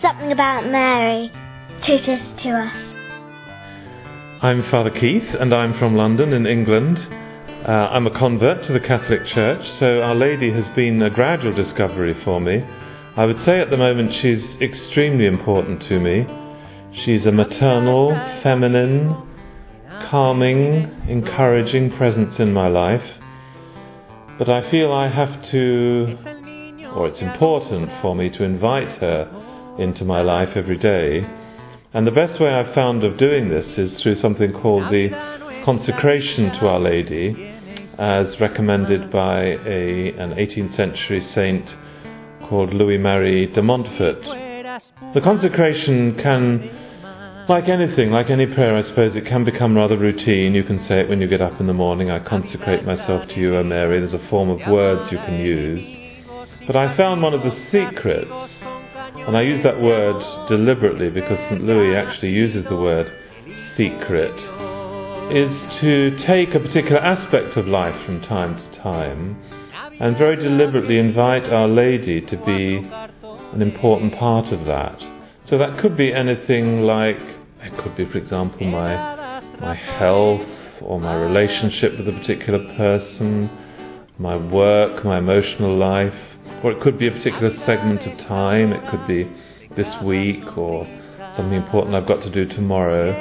something about Mary teaches to us. I'm Father Keith, and I'm from London in England. Uh, I'm a convert to the Catholic Church, so Our Lady has been a gradual discovery for me. I would say at the moment she's extremely important to me. She's a maternal, feminine, calming, encouraging presence in my life. But I feel I have to, or it's important for me to invite her into my life every day. And the best way I've found of doing this is through something called the consecration to Our Lady, as recommended by a, an 18th century saint called Louis Marie de Montfort. The consecration can, like anything, like any prayer, I suppose, it can become rather routine. You can say it when you get up in the morning I consecrate myself to you, O Mary. There's a form of words you can use. But I found one of the secrets, and I use that word deliberately because St. Louis actually uses the word secret is to take a particular aspect of life from time to time and very deliberately invite Our Lady to be an important part of that. So that could be anything like, it could be, for example, my, my health or my relationship with a particular person, my work, my emotional life, or it could be a particular segment of time, it could be this week or something important I've got to do tomorrow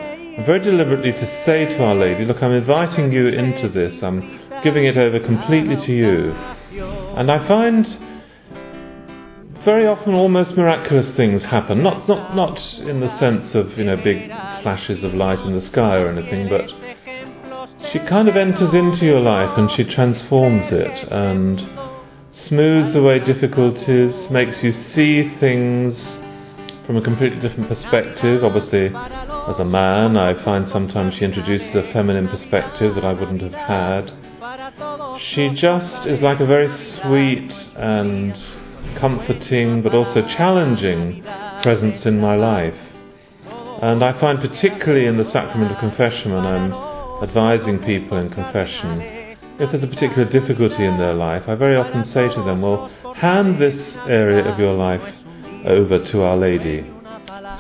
very deliberately to say to Our Lady, Look, I'm inviting you into this, I'm giving it over completely to you. And I find very often almost miraculous things happen. Not, not, not in the sense of, you know, big flashes of light in the sky or anything, but she kind of enters into your life and she transforms it and smooths away difficulties, makes you see things from a completely different perspective. Obviously, as a man, I find sometimes she introduces a feminine perspective that I wouldn't have had. She just is like a very sweet and comforting but also challenging presence in my life. And I find particularly in the sacrament of confession when I'm advising people in confession, if there's a particular difficulty in their life, I very often say to them, well, hand this area of your life over to Our Lady.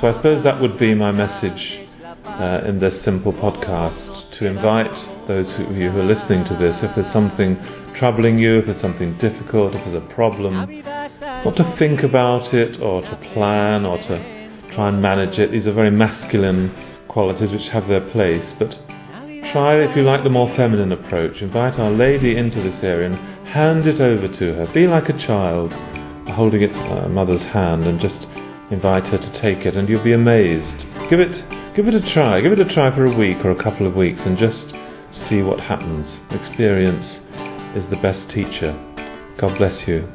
So I suppose that would be my message uh, in this simple podcast to invite those of you who are listening to this, if there's something troubling you, if there's something difficult, if there's a problem, not to think about it or to plan or to try and manage it. These are very masculine qualities which have their place, but try, if you like, the more feminine approach. Invite Our Lady into this area and hand it over to her. Be like a child holding its uh, mother's hand and just invite her to take it, and you'll be amazed. Give it, give it a try. Give it a try for a week or a couple of weeks, and just see what happens. Experience is the best teacher. God bless you.